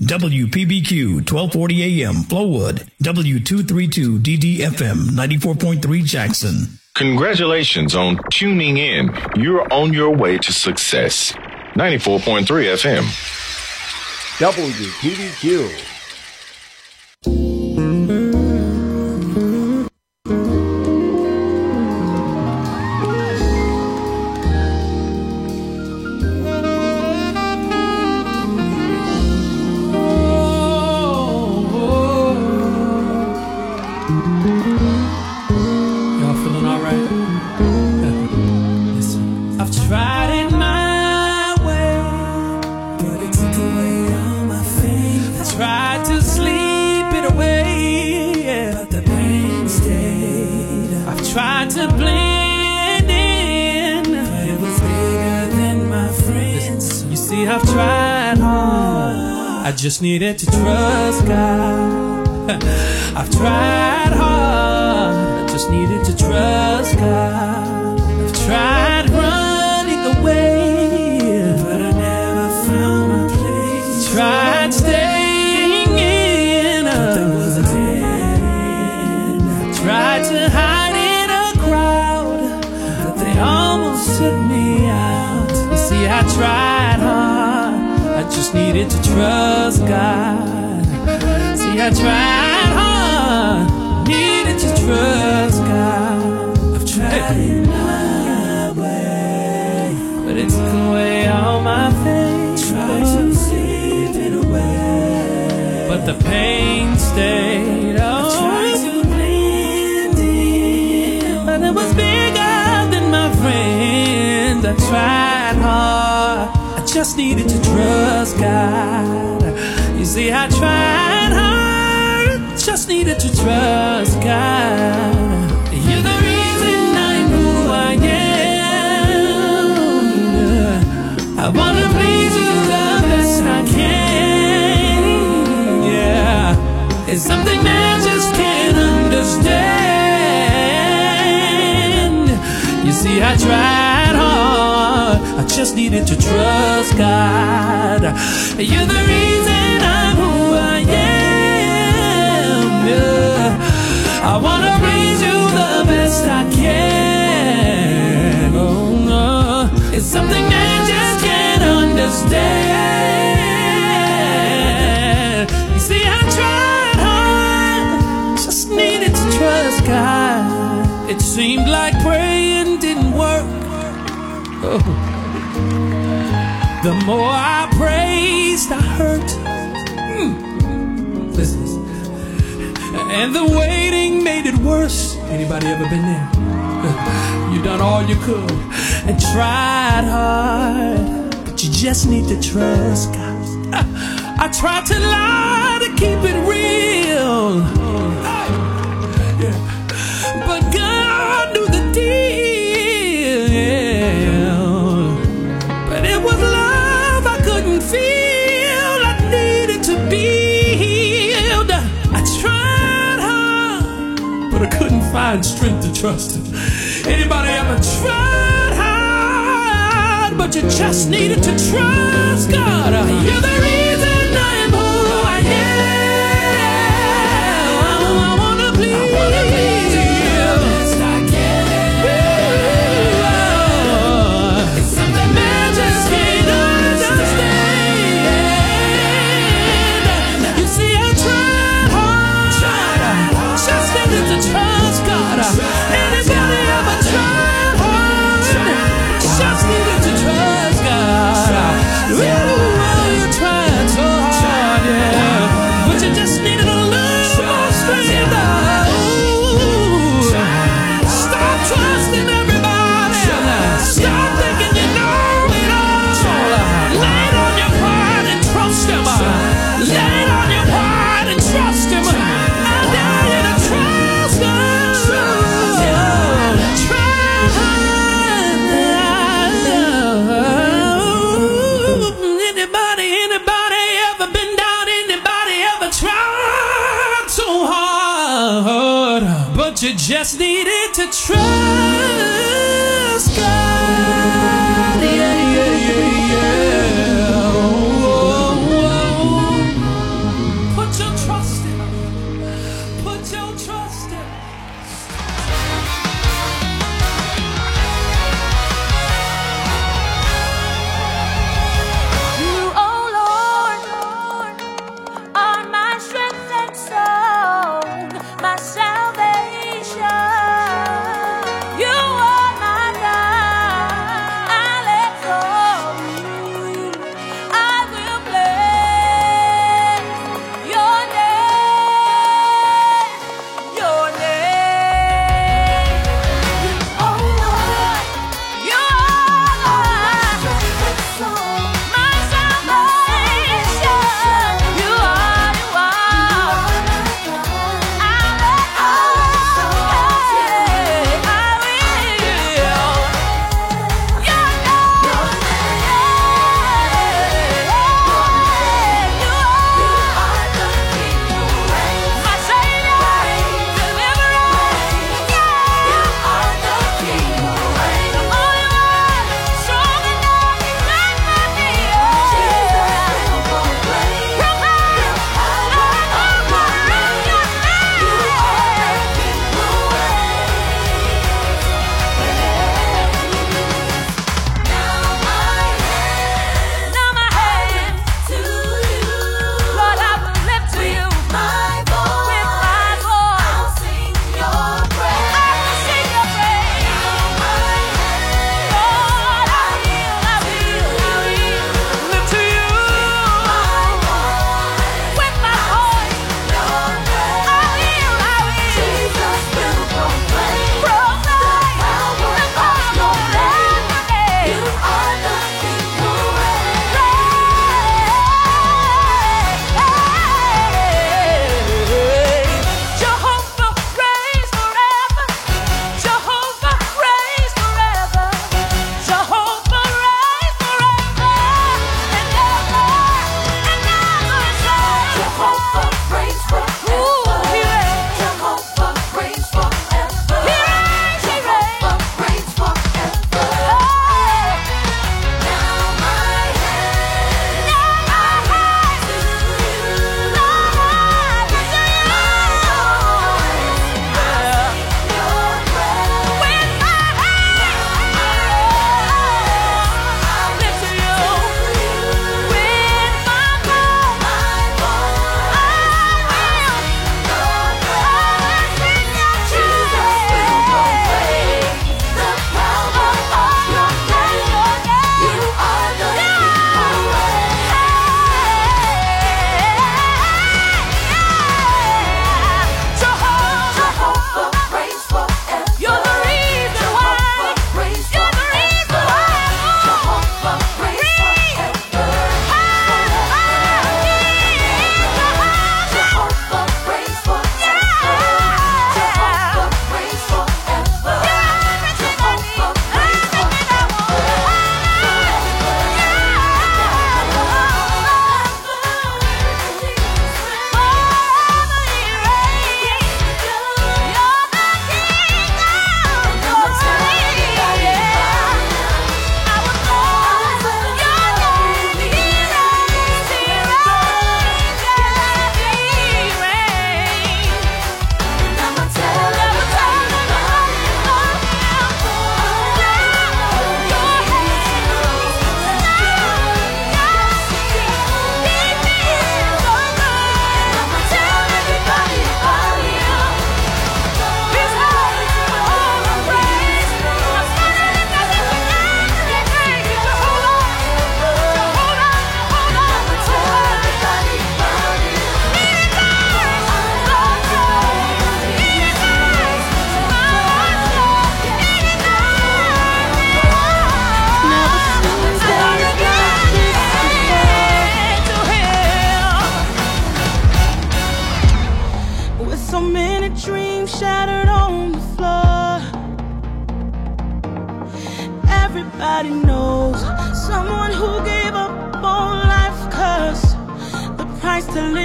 WPBQ 1240 AM Flowood, W232 DDFM 94.3 Jackson. Congratulations on tuning in. You're on your way to success. 94.3 FM. WPBQ. just needed to trust God. I've tried hard. I just needed to trust God. I've tried just needed to trust God. See, I tried hard, needed to trust God. I've tried it my way, but it took away all my faith. Tried to sleep it away, but the pain stayed. Oh, tried to blend in, but it was bigger than my friends. I tried hard. Just needed to trust God. You see, I tried hard, just needed to trust God. Just needed to trust God. You're the reason The more I praised, I hurt. Hmm. Listen. And the waiting made it worse. Anybody ever been there? You done all you could and tried hard, but you just need to trust God. I tried to lie to keep it real. Find strength to trust Him. Anybody ever tried hard, but you just needed to trust God? You're the reason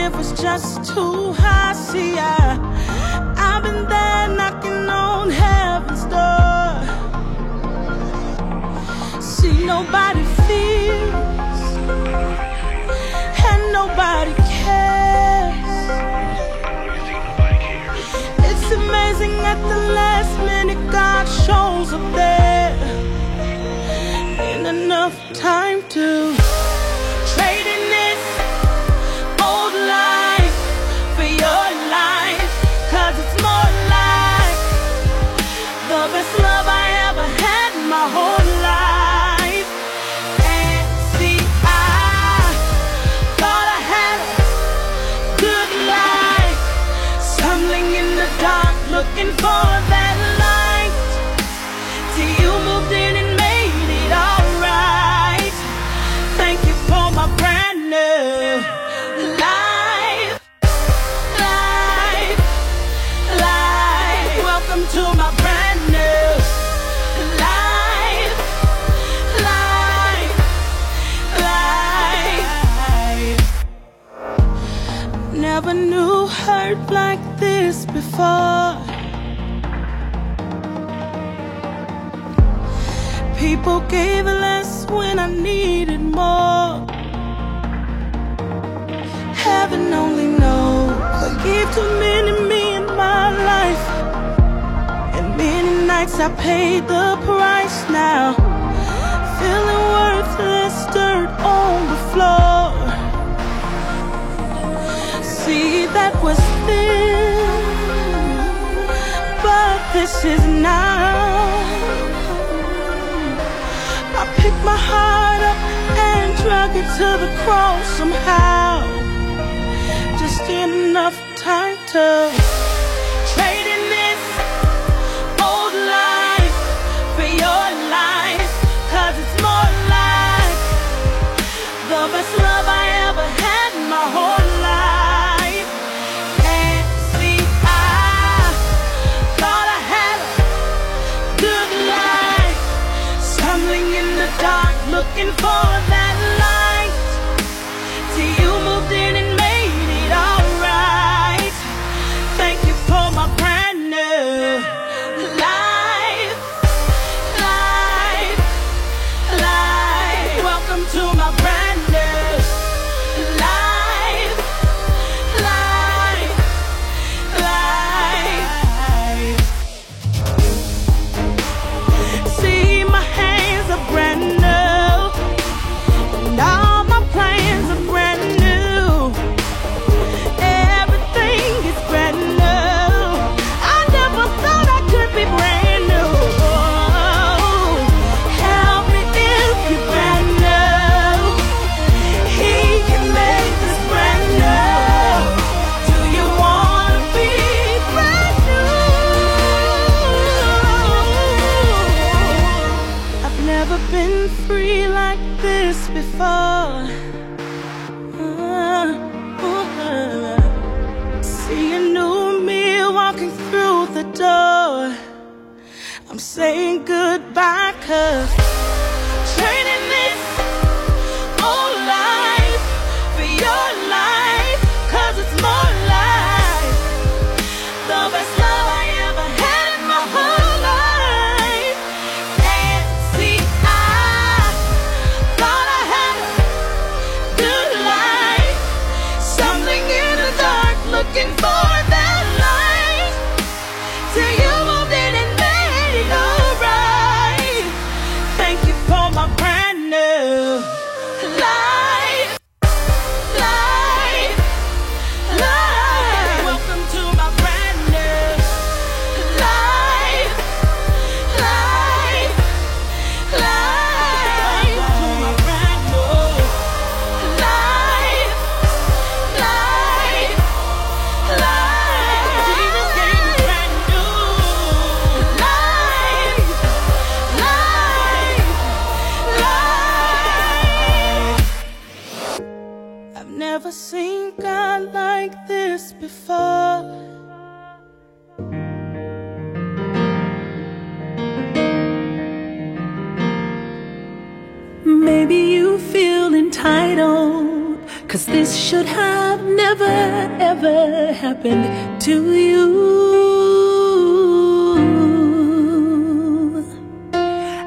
it was just too high. See, I, I've been there knocking on heaven's door. See, nobody feels and nobody cares. It's amazing at the last minute God shows up there in enough time. heaven only knows. I gave too many me in my life, and many nights I paid the price. Now feeling worthless, dirt on the floor. See that was then, but this is now I picked my heart up and dragged it to the cross somehow to like this before. Ooh. See a new me walking through the door. I'm saying goodbye, cause. This should have never ever happened to you.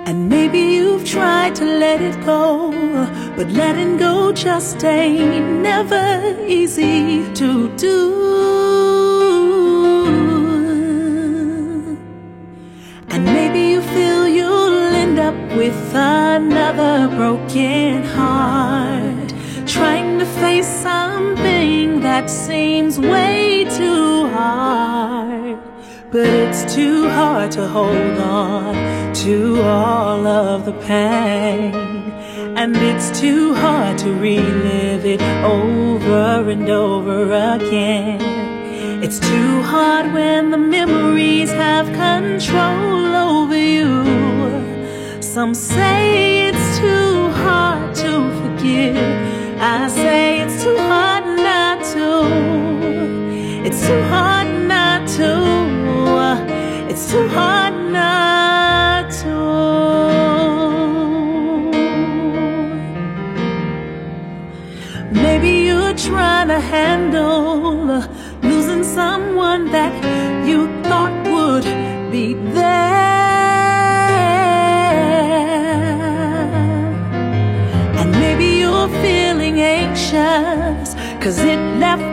And maybe you've tried to let it go, but letting go just ain't never easy to do. And maybe you feel you'll end up with another broken heart. That seems way too hard. But it's too hard to hold on to all of the pain. And it's too hard to relive it over and over again. It's too hard when the memories have control over you. Some say it's too hard to forgive. I say it's too hard. It's too hard not to. Uh, it's too hard not to. Maybe you're trying to handle uh, losing someone that you thought would be there. And maybe you're feeling anxious, cause it left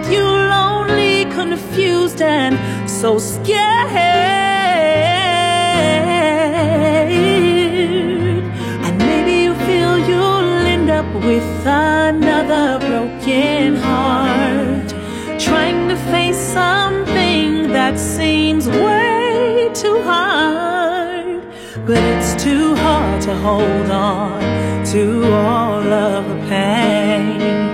confused, and so scared. And maybe you feel you'll end up with another broken heart trying to face something that seems way too hard. But it's too hard to hold on to all of the pain.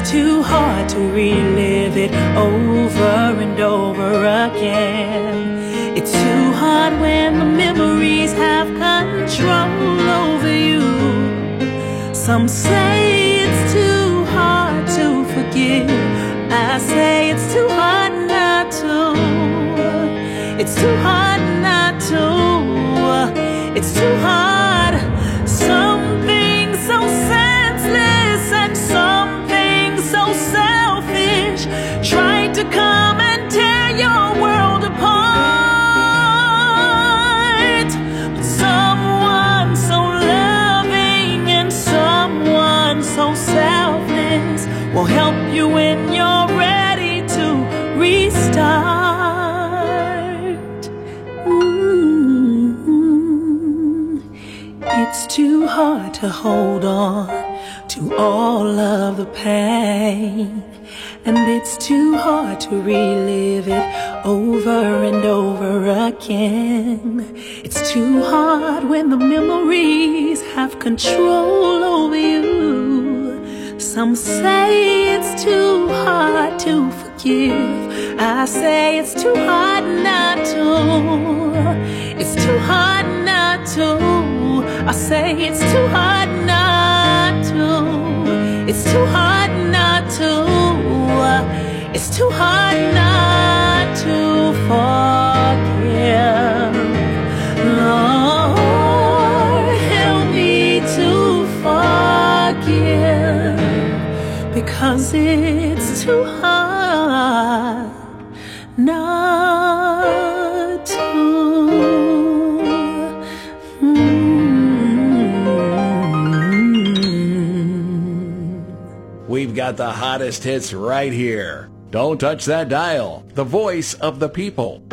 It's too hard to relive it over and over again. It's too hard when the memories have control over you. Some say it's too hard to forgive. I say it's too hard not to. It's too hard hard to hold on to all of the pain. And it's too hard to relive it over and over again. It's too hard when the memories have control over you. Some say it's too hard to forgive. I say it's too hard not to. It's too hard not to. I say it's too hard not to. It's too hard not to. It's too hard not to forgive. Lord, help me to forgive because it's too hard not got the hottest hits right here. Don't touch that dial. The voice of the people.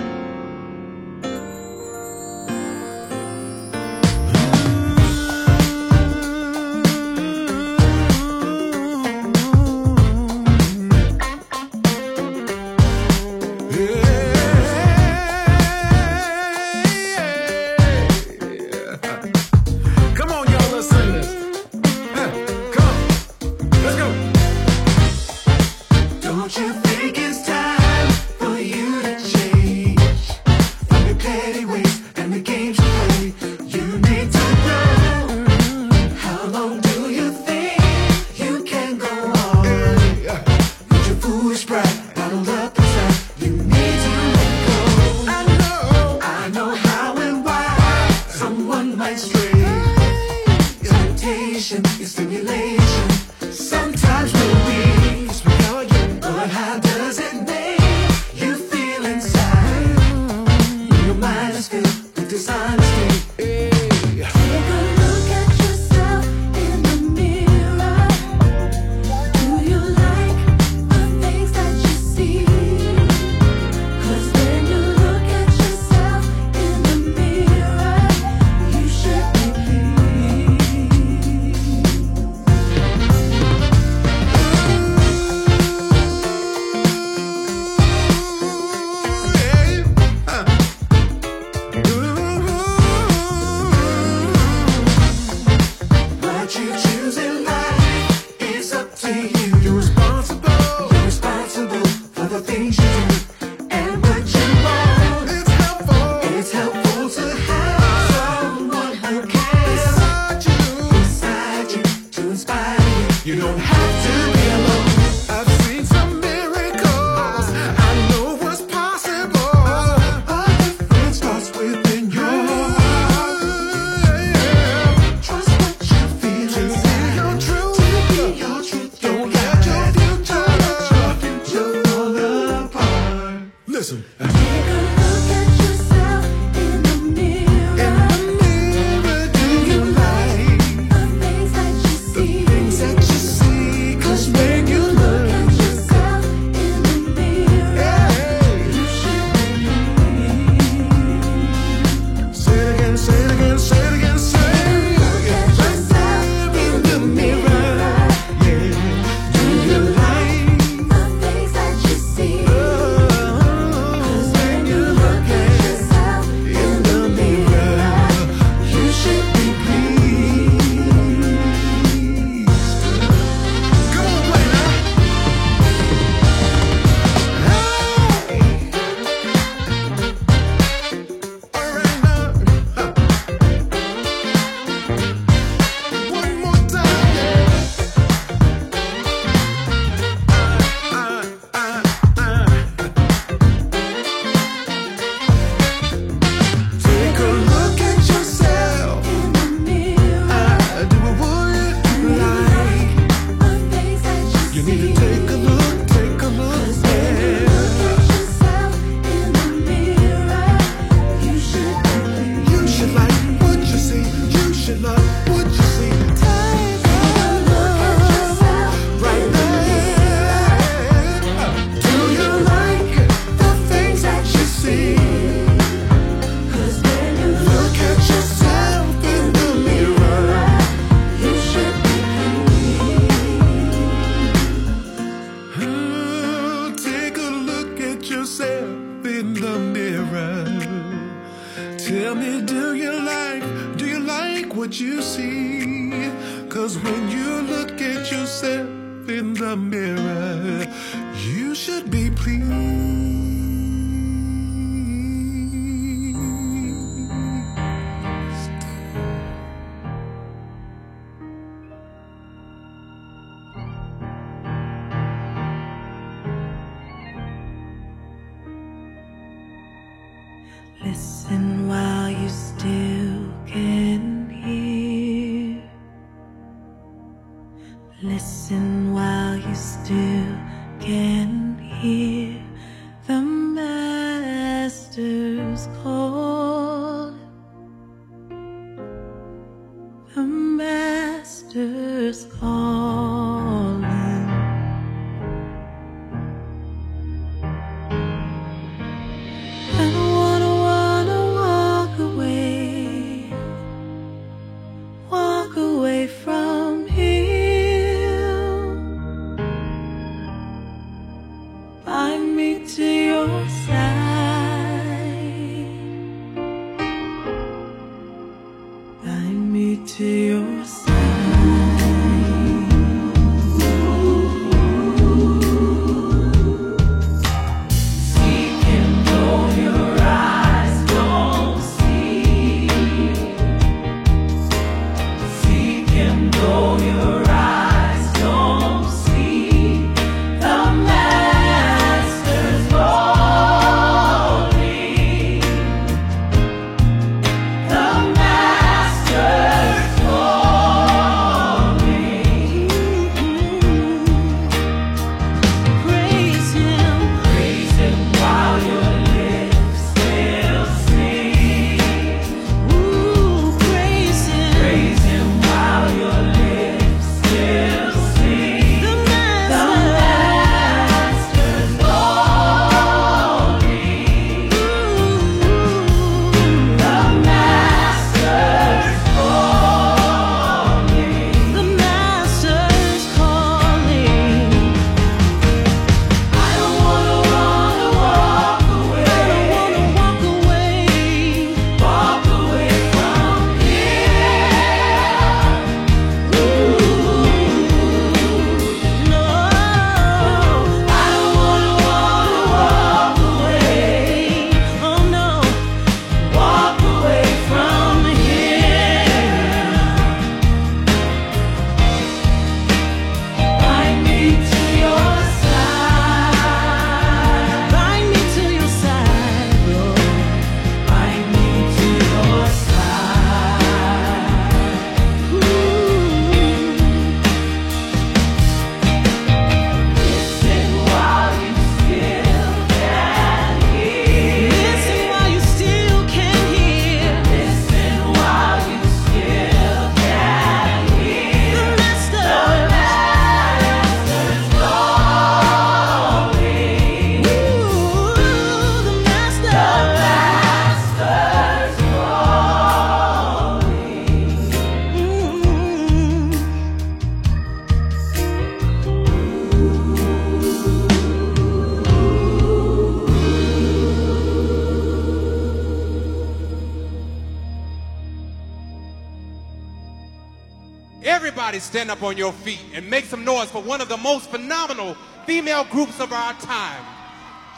stand up on your feet and make some noise for one of the most phenomenal female groups of our time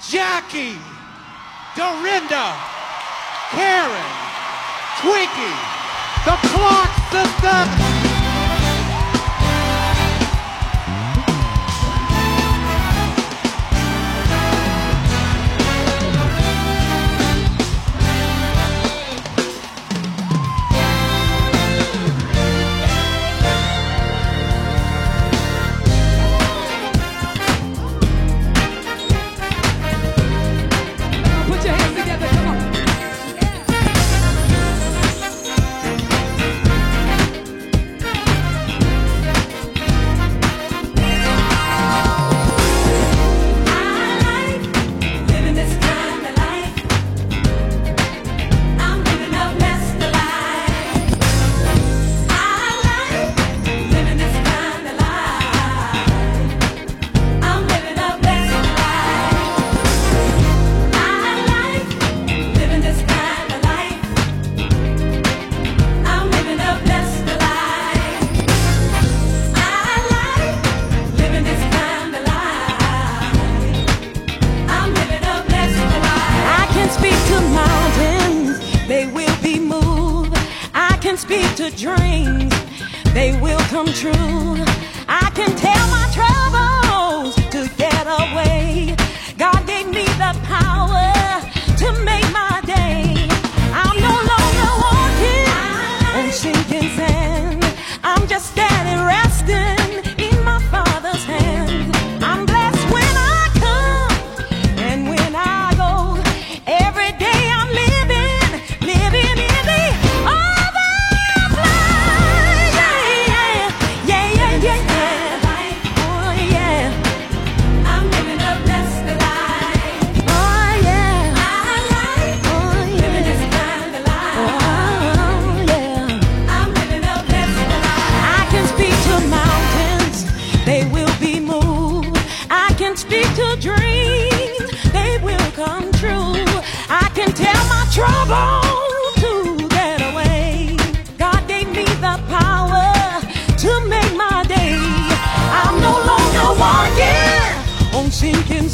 Jackie, Dorinda, Karen, Twinkie, the Clark Sisters. speak to dreams, they will come true. I can tell my troubles to get away. God gave me the power to make my day. I'm no longer walking on sinking sand. I'm just standing, resting.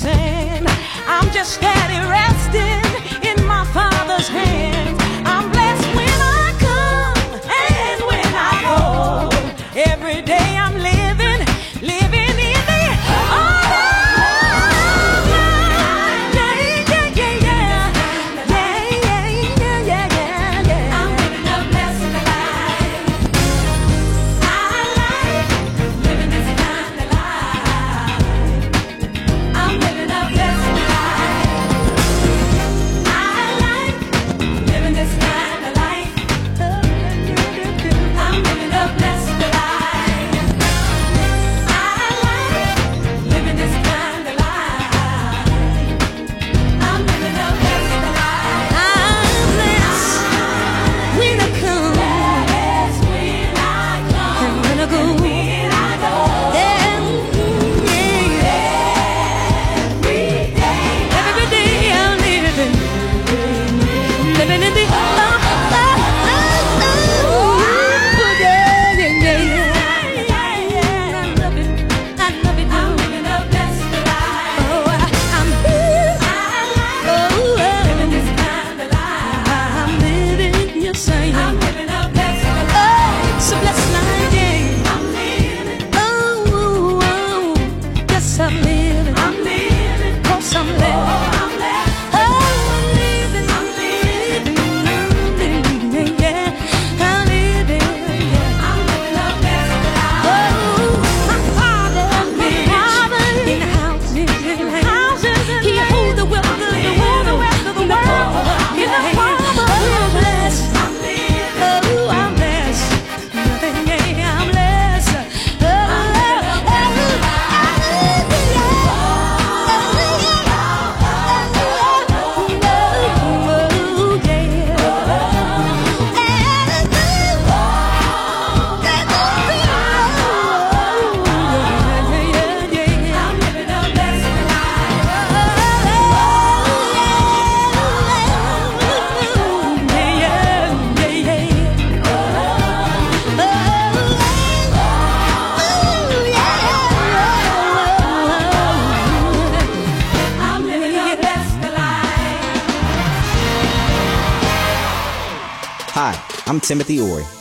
I'm just steady.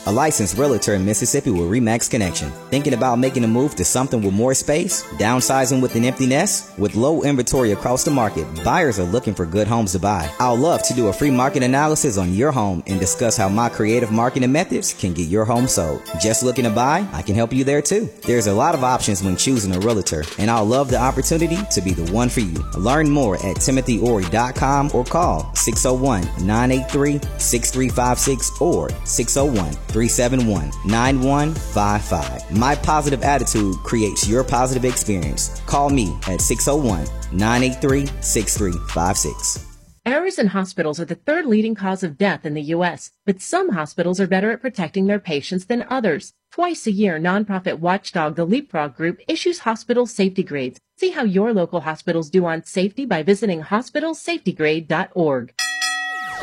A licensed realtor in Mississippi with REMAX Connection. Thinking about making a move to something with more space? Downsizing with an empty nest? With low inventory across the market, buyers are looking for good homes to buy. I'll love to do a free market analysis on your home and discuss how my creative marketing methods can get your home sold. Just looking to buy? I can help you there too. There's a lot of options when choosing a realtor, and I'll love the opportunity to be the one for you. Learn more at timothyori.com or call 601 983 6356 or 601 371 9155. My positive attitude creates your positive experience. Call me at 601 983 6356. Errors in hospitals are the third leading cause of death in the U.S., but some hospitals are better at protecting their patients than others. Twice a year, nonprofit watchdog The Leapfrog Group issues hospital safety grades. See how your local hospitals do on safety by visiting hospitalsafetygrade.org.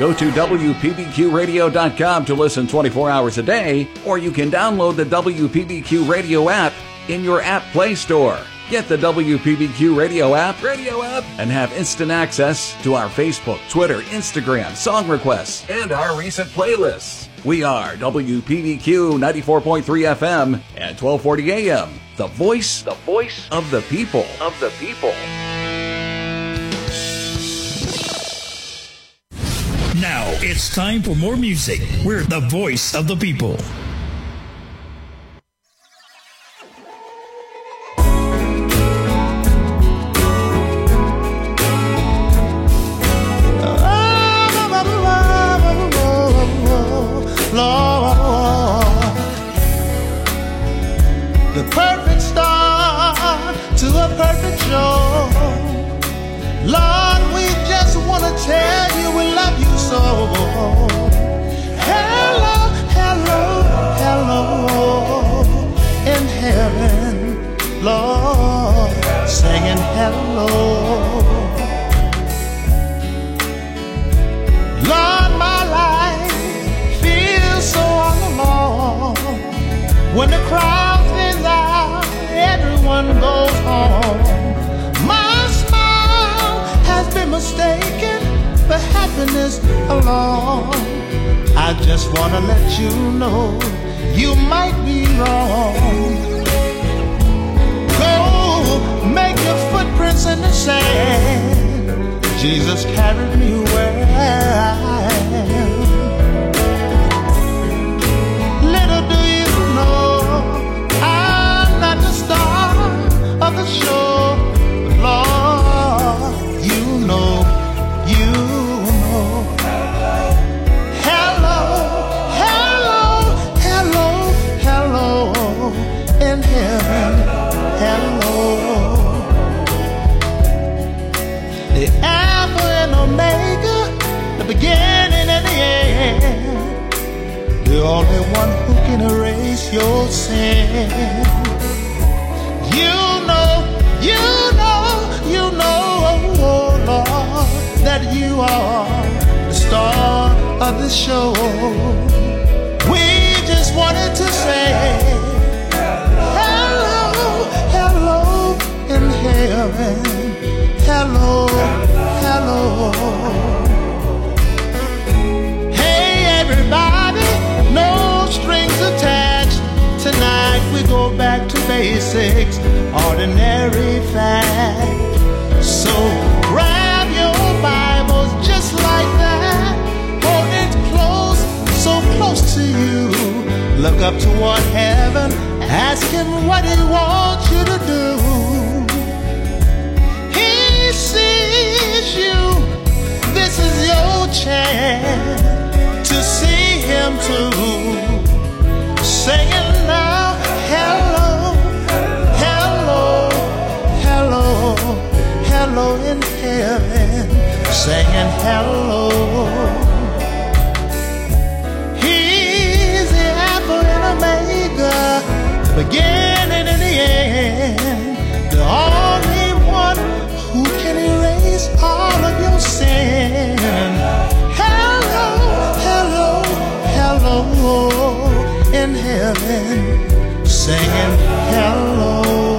Go to WPBQradio.com to listen 24 hours a day, or you can download the WPBQ Radio app in your app Play Store. Get the WPBQ Radio app, radio app, and have instant access to our Facebook, Twitter, Instagram, song requests, and our recent playlists. We are WPBQ 94.3 FM and 1240 AM. The voice, the voice of the people, of the people. Now it's time for more music. We're the voice of the people. Singing. Lord, my life feels so alone. When the crowd clears out, everyone goes home. My smile has been mistaken for happiness alone. I just want to let you know you might be wrong. Footprints in the sand. Jesus carried me where I am. The only one who can erase your sin. You know, you know, you know, oh Lord, that you are the star of the show. We just wanted to say, hello, hello in heaven. Hello, hello. Basics, ordinary fact. So grab your Bibles just like that. Hold it close, so close to you. Look up toward heaven, ask him what he wants you to do. He sees you. This is your chance to see him too. Singing hello in heaven. Singing hello. He's the Alpha and Omega, the beginning and the end. The only one who can erase all of your sin. Hello, hello, hello in heaven, singing. Hello,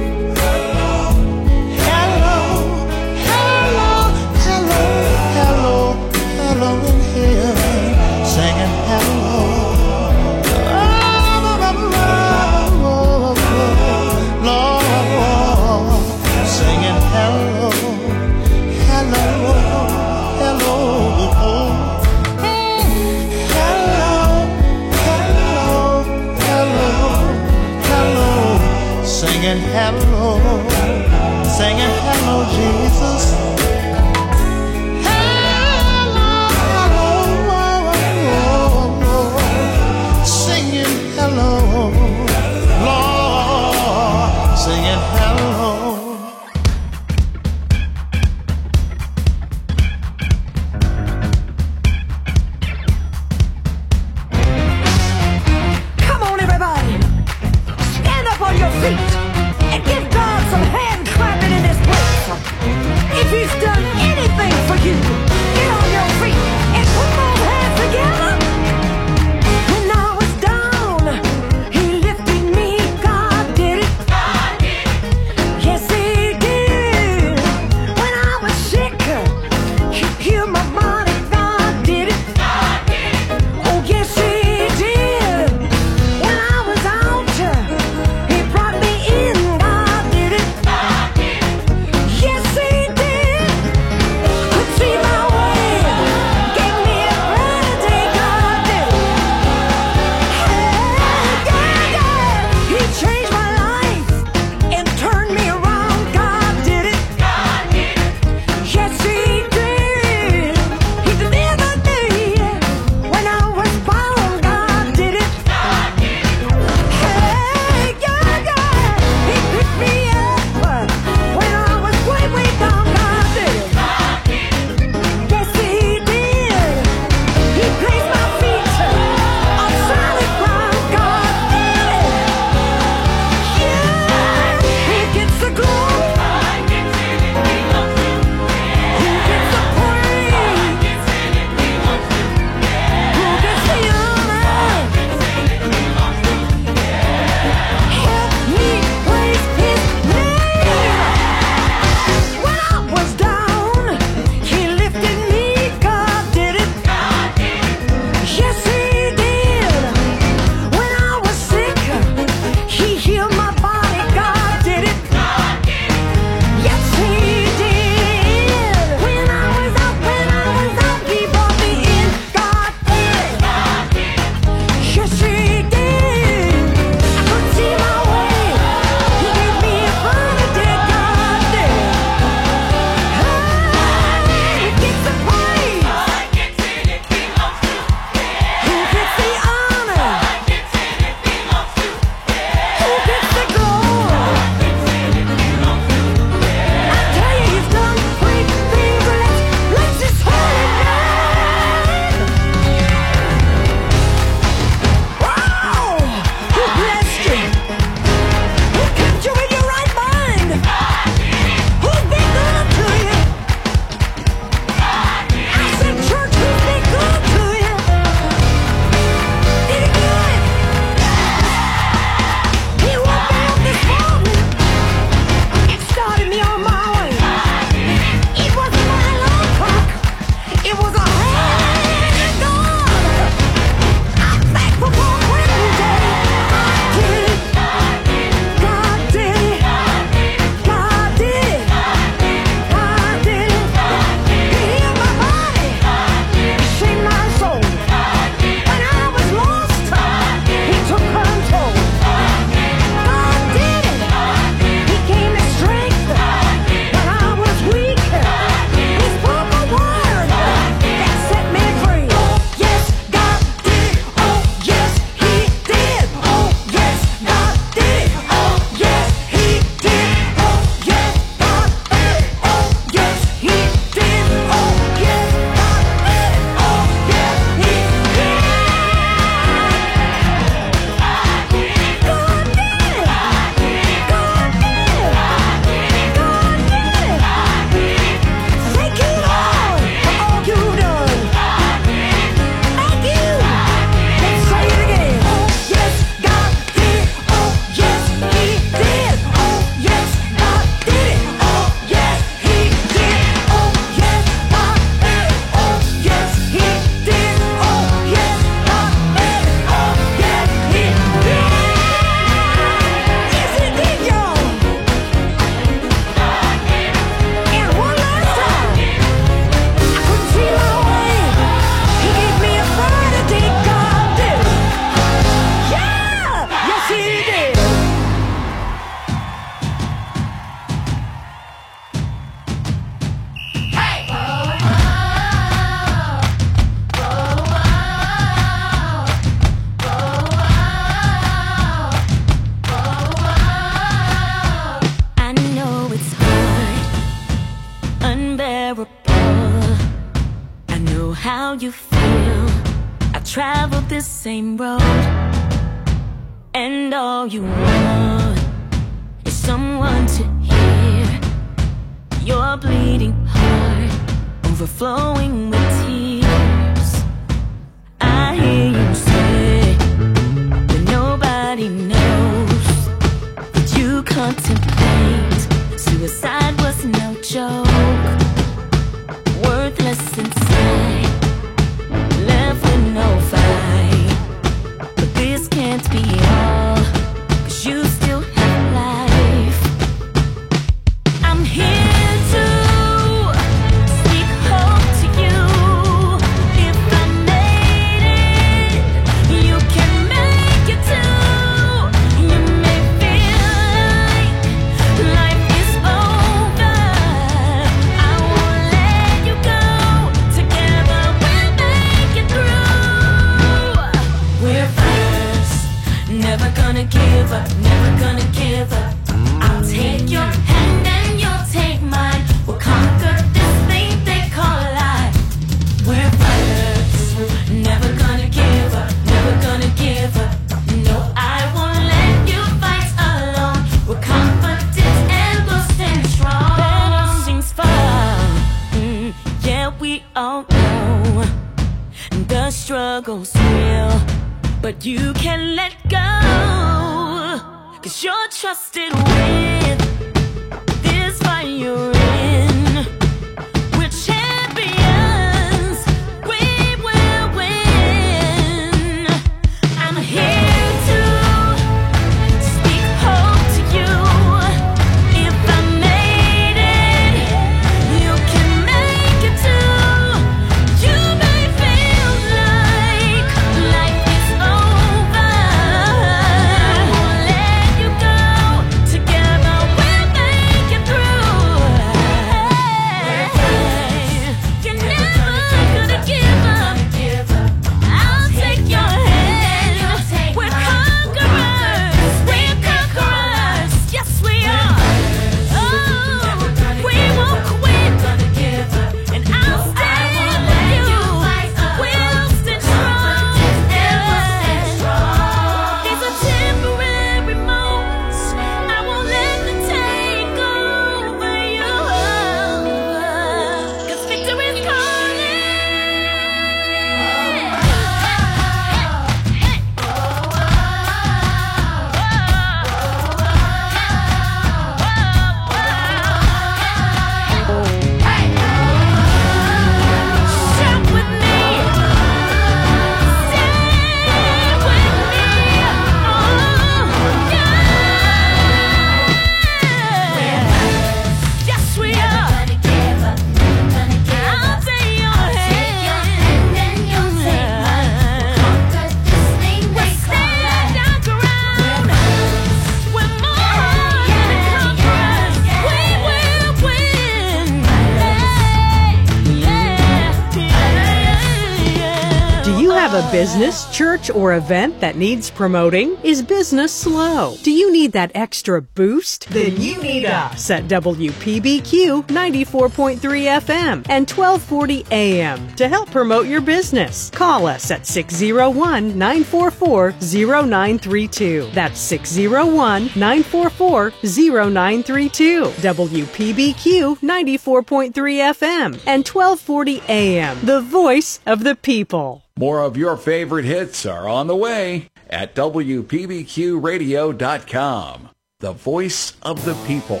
business, church or event that needs promoting? Is business slow? Do you need that extra boost? Then you need us at WPBQ 94.3 FM and 1240 AM to help promote your business. Call us at 601 944 0932. That's 601 944 0932. WPBQ 94.3 FM and 1240 AM. The voice of the people. More of your favorite hits are on the way at WPBQRadio.com, the voice of the people.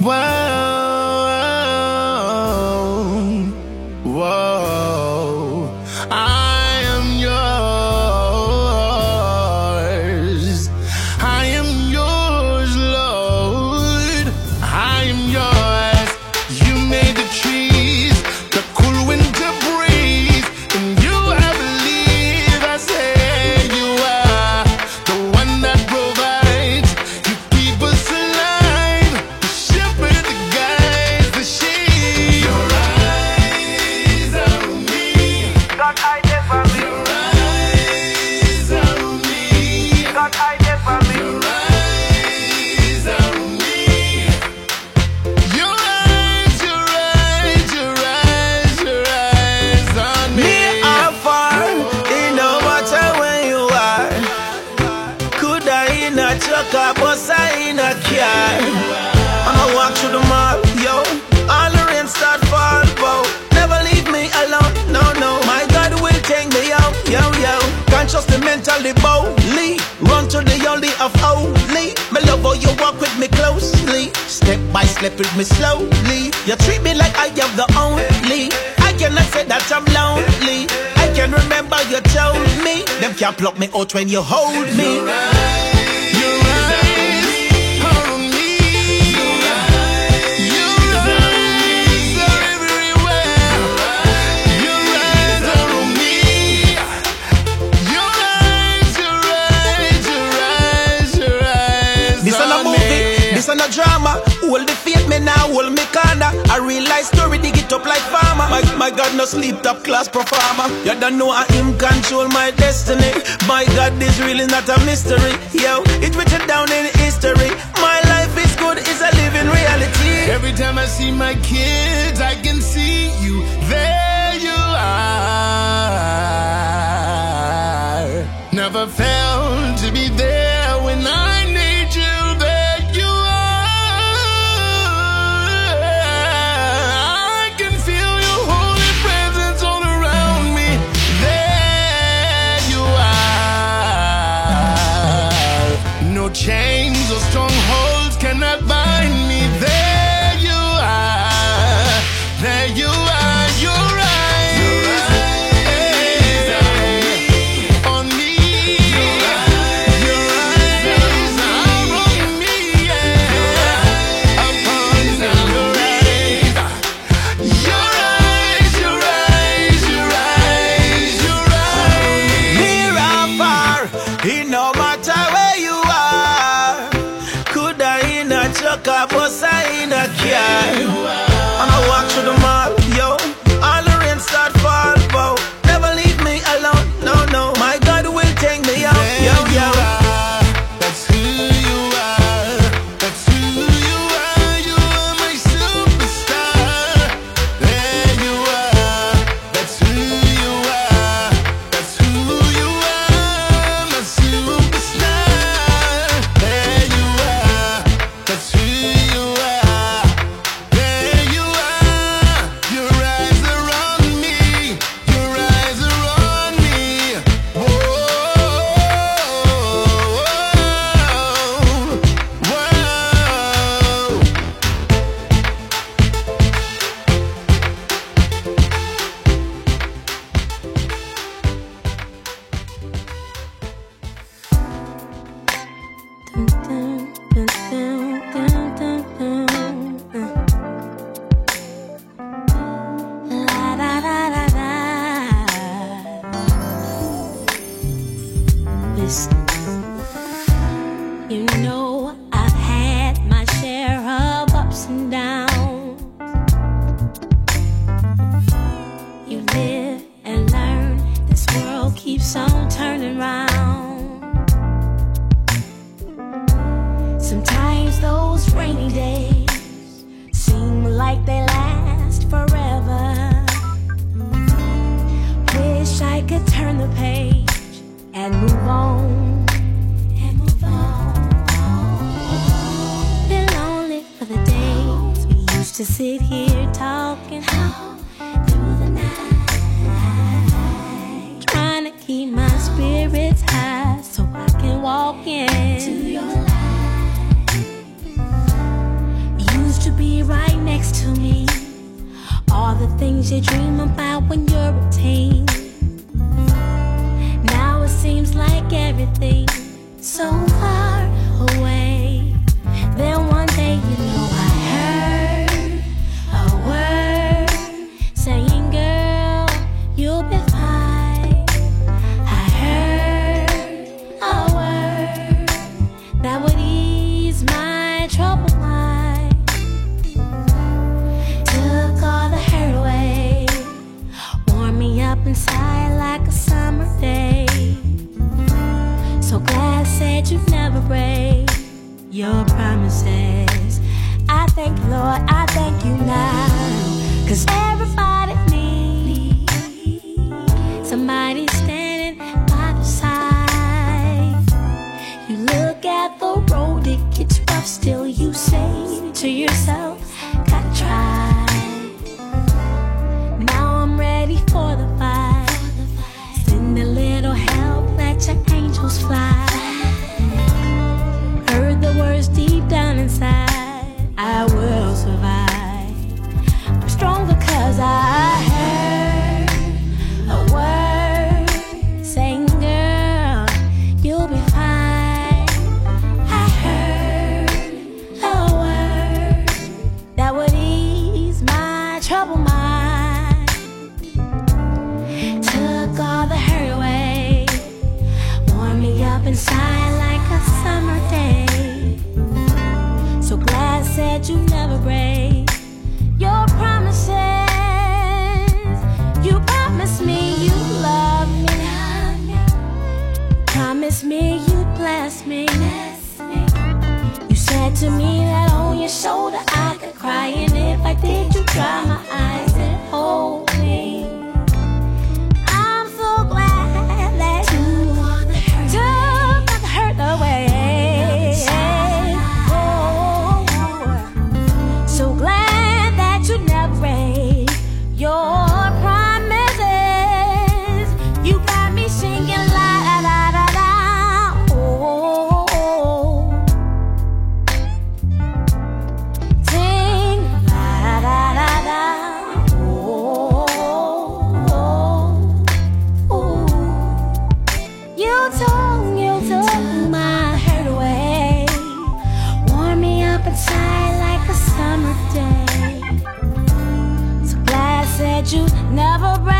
Wow. when you hold mystery. Yo, it written down in history. My life is good, it's a living reality. Every time I see my kids, I get Cause everybody needs somebody standing by the side. You look at the road, it gets rough, still you say to yourself, gotta try. Now I'm ready for the fight. Send a little help, let your angels fly. you never break your promises. You promised me you love me. Promise me you bless me. You said to me that on your shoulder. You took, you took my heart away. Warm me up inside like a summer day. So glad I said you never.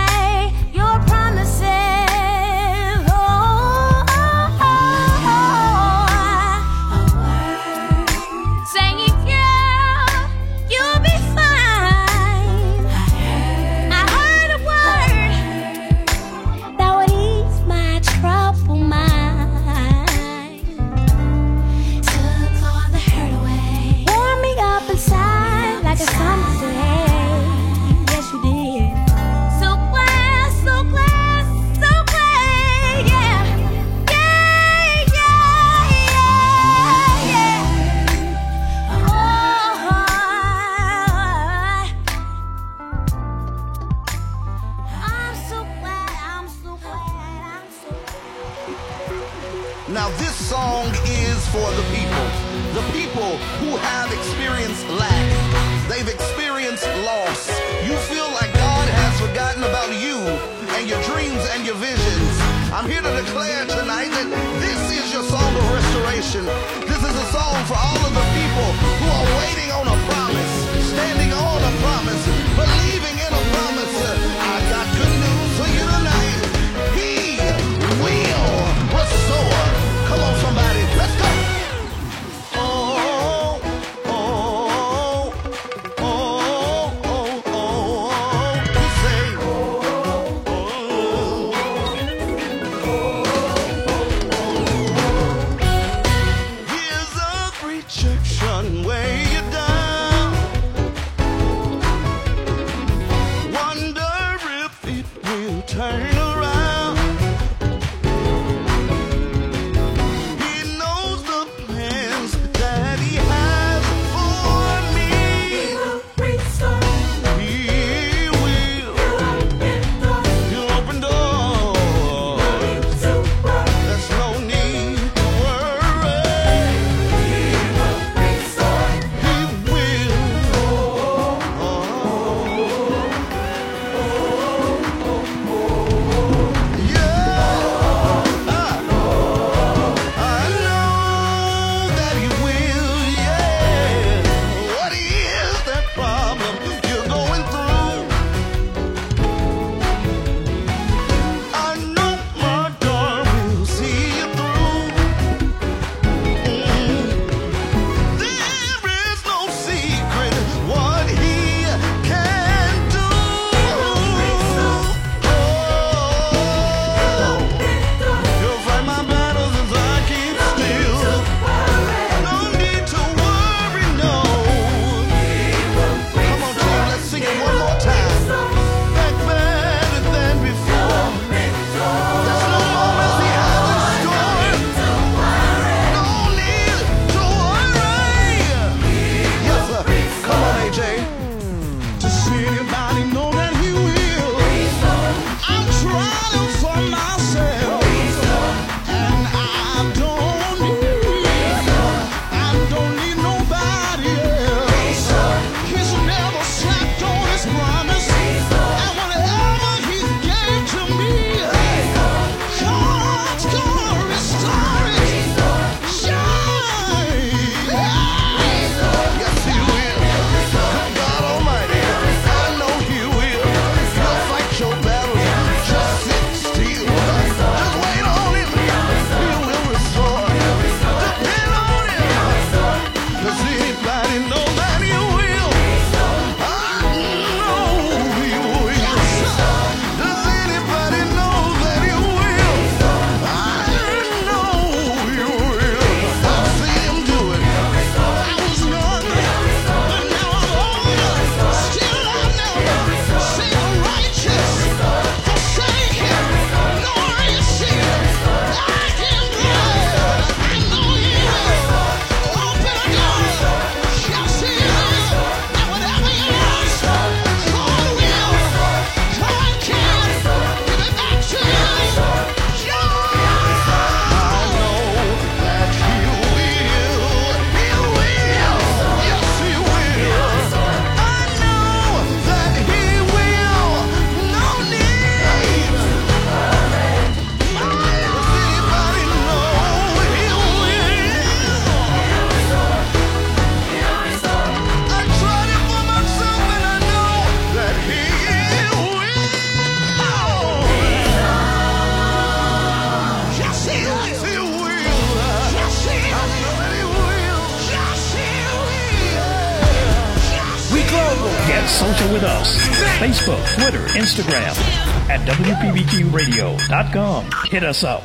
WPBQRadio.com. Hit us up.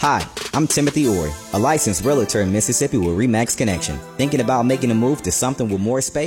Hi, I'm Timothy Ori, a licensed realtor in Mississippi with REMAX Connection. Thinking about making a move to something with more space?